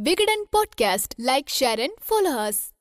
Big Wigan Podcast. Like, share, and follow us.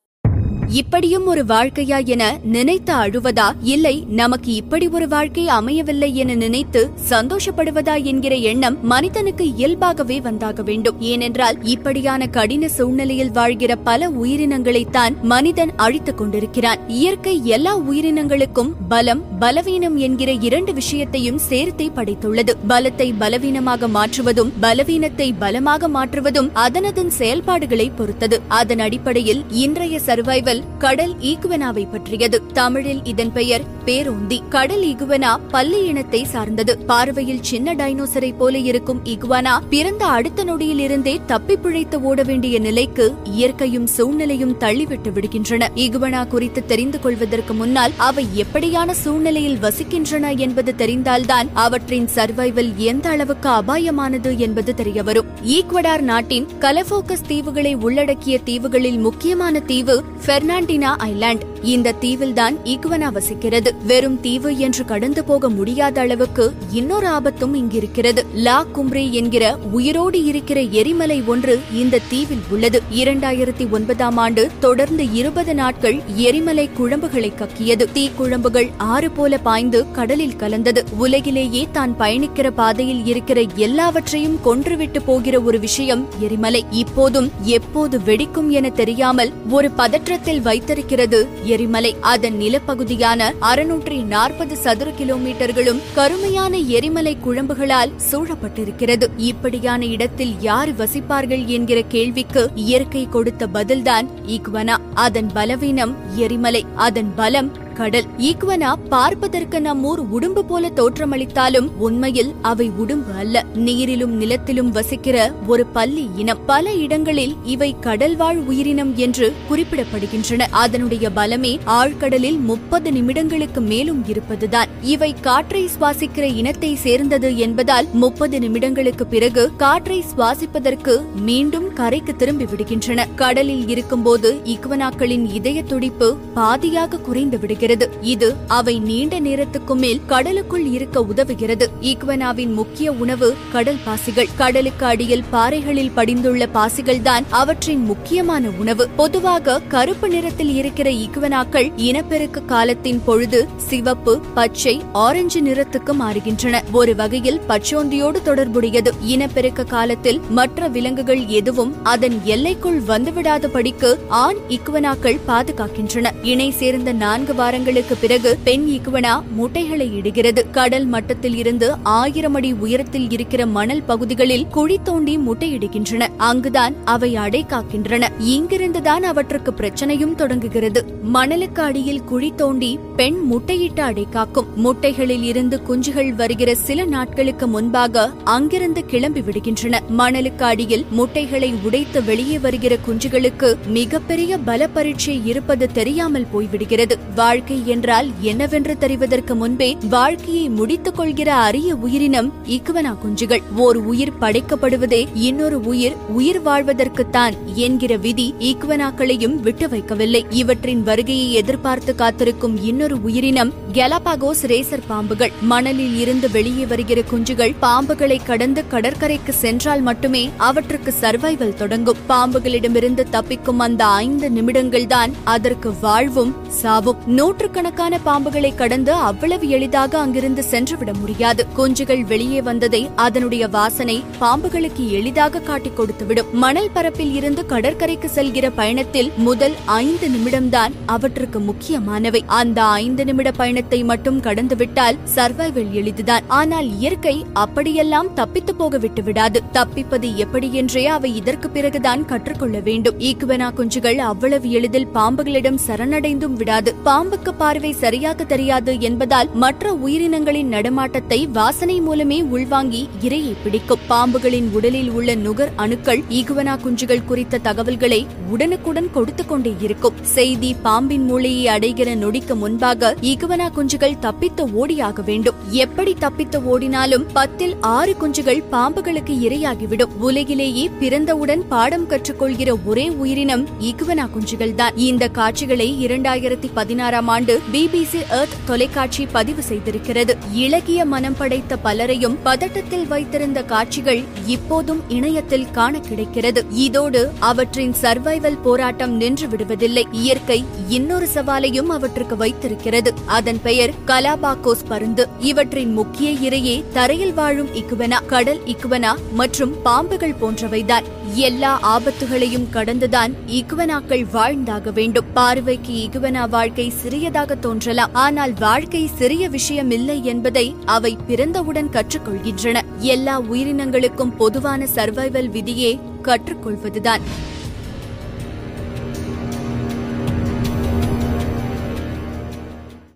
இப்படியும் ஒரு வாழ்க்கையா என நினைத்து அழுவதா? இல்லை நமக்கு இப்படி ஒரு வாழ்க்கை அமையவில்லை என நினைத்து சந்தோஷப்படுவதா என்கிற எண்ணம் மனிதனுக்கு இயல்பாகவே வந்தாக வேண்டும். ஏனென்றால் இப்படியான கடின சூழ்நிலையில் வாழ்கிற பல உயிரினங்களைத்தான் மனிதன் அழித்துக் கொண்டிருக்கிறான். இயற்கை எல்லா உயிரினங்களுக்கும் பலம் பலவீனம் என்கிற இரண்டு விஷயத்தையும் சேர்த்தே படைத்துள்ளது. பலத்தை பலவீனமாக மாற்றுவதும் பலவீனத்தை பலமாக மாற்றுவதும் அதனதன் செயல்பாடுகளை பொறுத்தது. அதன் அடிப்படையில் இன்றைய சர்வைவல் கடல் ஈகுவனாவை பற்றியது. தமிழில் இதன் பெயர் பேரோந்தி. கடல் இகுவனா பல்லி இனத்தை சார்ந்தது. பார்வையில் சின்ன டைனோசரை போல இருக்கும் இகுவனா பிறந்த அடுத்த நொடியில் இருந்தே தப்பி பிழைத்து ஓட வேண்டிய நிலைக்கு இயற்கையும் சூழ்நிலையும் தள்ளிவிட்டு விடுகின்றன. இகுவனா குறித்து தெரிந்து கொள்வதற்கு முன்னால் அவை எப்படியான சூழ்நிலையில் வசிக்கின்றன என்பது தெரிந்தால்தான் அவற்றின் சர்வைவல் எந்த அளவுக்கு அபாயமானது என்பது தெரியவரும். ஈக்வடார் நாட்டின் கலபோக்கஸ் தீவுகளை உள்ளடக்கிய தீவுகளில் முக்கியமான தீவு ಫೆರ್ನಾಂಡಿನಾ ಐಲ್ಯಾಂಡ್ இந்த தீவில்தான் ஈக்குவனா வசிக்கிறது. வெறும் தீவு என்று கடந்து போக முடியாத அளவுக்கு இன்னொரு ஆபத்தும் இங்கிருக்கிறது. லா கும்ரி என்கிற உயிரோடு இருக்கிற எரிமலை ஒன்று இந்த தீவில் உள்ளது. இரண்டாயிரத்தி ஒன்பதாம் ஆண்டு தொடர்ந்து இருபது நாட்கள் எரிமலை குழம்புகளை கக்கியது. தீ குழம்புகள் ஆறு போல பாய்ந்து கடலில் கலந்தது. உலகிலேயே தான் பயணிக்கிற பாதையில் இருக்கிற எல்லாவற்றையும் கொன்றுவிட்டு போகிற ஒரு விஷயம் எரிமலை. இப்போதும் எப்போது வெடிக்கும் என தெரியாமல் ஒரு பதற்றத்தில் வைத்திருக்கிறது எரிமலை. அதன் நிலப்பகுதியான அறுநூற்றி நாற்பது சதுர கிலோமீட்டர்களும் கருமையான எரிமலை குழம்புகளால் சூழப்பட்டிருக்கிறது. இப்படியான இடத்தில் யார் வசிப்பார்கள் என்கிற கேள்விக்கு இயற்கை கொடுத்த பதில்தான் ஈக்வனா அதன் பலவீனம் எரிமலை. அதன் பலம் கடல். ஈக்வனா பார்ப்பதற்கு நம்மூர் உடும்பு போல தோற்றமளித்தாலும் உண்மையில் அவை உடும்பு அல்ல. நீரிலும் நிலத்திலும் வசிக்கிற ஒரு பள்ளி இனம். பல இடங்களில் இவை கடல்வாழ் உயிரினம் என்று குறிப்பிடப்படுகின்றன. அதனுடைய பலமே ஆழ்கடலில் முப்பது நிமிடங்களுக்கு மேலும் இருப்பதுதான். இவை காற்றை சுவாசிக்கிற இனத்தை சேர்ந்தது என்பதால் முப்பது நிமிடங்களுக்கு பிறகு காற்றை சுவாசிப்பதற்கு மீண்டும் கரைக்கு திரும்பி விடுகின்றன. கடலில் இருக்கும்போது இக்வனாக்களின் இதய துடிப்பு பாதியாக குறைந்து விடுகிறது. உதவுகிறது. இது அவை நீண்ட நேரத்துக்கு மேல் கடலுக்குள் இருக்க உதவுகிறது. ஈக்வனாவின் முக்கிய உணவு கடல் பாசிகள். கடலுக்கு அடியில் பாறைகளில் படிந்துள்ள பாசிகள் தான் அவற்றின் முக்கியமான உணவு. பொதுவாக கருப்பு நிறத்தில் இருக்கிற ஈக்வனாக்கள் இனப்பெருக்க காலத்தின் பொழுது சிவப்பு பச்சை ஆரஞ்சு நிறத்துக்கு மாறுகின்றன. ஒரு வகையில் பச்சோந்தியோடு தொடர்புடையது. இனப்பெருக்க காலத்தில் மற்ற விலங்குகள் எதுவும் அதன் எல்லைக்குள் வந்துவிடாதபடிக்கு ஆண் இக்குவனாக்கள் பாதுகாக்கின்றன. இணை சேர்ந்த நான்கு வார வாரங்களுக்கு பிறகு பெண் ஈக்குவனா முட்டைகளை இடுகிறது. கடல் மட்டத்தில் இருந்து ஆயிரம் அடி உயரத்தில் இருக்கிற மணல் பகுதிகளில் குழி தோண்டி முட்டையிடுகின்றன. அங்குதான் அவை அடை காக்கின்றன. இங்கிருந்துதான் அவற்றுக்கு பிரச்சனையும் தொடங்குகிறது. மணலுக்கு அடியில் குழி தோண்டி பெண் முட்டையிட்டு அடை காக்கும். முட்டைகளில் இருந்து குஞ்சுகள் வருகிற சில நாட்களுக்கு முன்பாக அங்கிருந்து கிளம்பி விடுகின்றன. மணலுக்கு அடியில் முட்டைகளை உடைத்து வெளியே வருகிற குஞ்சுகளுக்கு மிகப்பெரிய பல பரீட்சை இருப்பது தெரியாமல் போய்விடுகிறது. வாழ்க்கை என்றால் என்னவென்று தெரிவதற்கு முன்பே வாழ்க்கையை முடித்துக் கொள்கிற அரிய உயிரினம் இக்குவனா குஞ்சுகள். ஓர் உயிர் படைக்கப்படுவதே இன்னொரு உயிர் உயிர் வாழ்வதற்குத்தான் என்கிற விதி ஈக்குவனாக்களையும் விட்டு வைக்கவில்லை. இவற்றின் வருகையை எதிர்பார்த்து காத்திருக்கும் இன்னொரு உயிரினம் கெலாபாகோஸ் ரேசர் பாம்புகள். மணலில் இருந்து வெளியே வருகிற குஞ்சுகள் பாம்புகளை கடந்து கடற்கரைக்கு சென்றால் மட்டுமே அவற்றுக்கு சர்வைவல் தொடங்கும். பாம்புகளிடமிருந்து தப்பிக்கும் அந்த ஐந்து நிமிடங்கள் தான் அதற்கு வாழ்வும் சாவும். நூற்றுக்கணக்கான பாம்புகளை கடந்து அவ்வளவு எளிதாக அங்கிருந்து சென்றுவிட முடியாது. குஞ்சுகள் வெளியே வந்ததை அதனுடைய வாசனை பாம்புகளுக்கு எளிதாக காட்டிக் கொடுத்துவிடும். மணல் பரப்பில் இருந்து கடற்கரைக்கு செல்கிற பயணத்தில் முதல் ஐந்து நிமிடம்தான் அவற்றுக்கு முக்கியமானவை. அந்த ஐந்து நிமிட பயணத்தை மட்டும் கடந்துவிட்டால் சர்வைவல் எளிதுதான். ஆனால் இயற்கை அப்படியெல்லாம் தப்பித்து போக விட்டு விடாது. தப்பிப்பது எப்படி என்றே அவை இதற்கு பிறகுதான் கற்றுக்கொள்ள வேண்டும். ஈக்குவனா குஞ்சுகள் அவ்வளவு எளிதில் பாம்புகளிடம் சரணடைந்தும் விடாது. பாம்பு பாம்புக்கு பார்வை சரியாக தெரியாது என்பதால் மற்ற உயிரினங்களின் நடமாட்டத்தை வாசனை மூலமே உள்வாங்கி இரையை பிடிக்கும். பாம்புகளின் உடலில் உள்ள நுகர் அணுக்கள் ஈகுவனா குஞ்சுகள் குறித்த தகவல்களை உடனுக்குடன் கொடுத்து கொண்டே இருக்கும். செய்தி பாம்பின் மூளையை அடைகிற நொடிக்கு முன்பாக ஈகுவனா குஞ்சுகள் தப்பித்து ஓடியாக வேண்டும். எப்படி தப்பித்து ஓடினாலும் பத்தில் ஆறு குஞ்சுகள் பாம்புகளுக்கு இரையாகிவிடும். உலகிலேயே பிறந்தவுடன் பாடம் கற்றுக்கொள்கிற ஒரே உயிரினம் ஈகுவனா குஞ்சுகள் தான் இந்த காட்சிகளை இரண்டாயிரத்தி பதினாறாம் ஆண்டு பிபிசி எர்த் தொலைக்காட்சி பதிவு செய்திருக்கிறது. இலகிய மனம் படைத்த பலரையும் பதட்டத்தில் வைத்திருந்த காட்சிகள் இப்போதும் இணையத்தில் காண கிடைக்கிறது. இதோடு அவற்றின் சர்வைவல் போராட்டம் நின்று விடுவதில்லை. இயற்கை இன்னொரு சவாலையும் அவற்றுக்கு வைத்திருக்கிறது. அதன் பெயர் கலாபாக்கோஸ் பருந்து. இவற்றின் முக்கிய இரையே தரையில் வாழும் இக்குவனா கடல் இக்குவனா மற்றும் பாம்புகள் போன்றவைதான். எல்லா ஆபத்துகளையும் கடந்துதான் இகுவனாக்கள் வாழ்ந்தாக வேண்டும். பார்வைக்கு இகுவனா வாழ்க்கை சிறியதாக தோன்றலாம். ஆனால் வாழ்க்கை சிறிய விஷயம் இல்லை என்பதை அவை பிறந்தவுடன் கற்றுக்கொள்கின்றன. எல்லா உயிரினங்களுக்கும் பொதுவான சர்வைவல் விதியே கற்றுக்கொள்வதுதான்.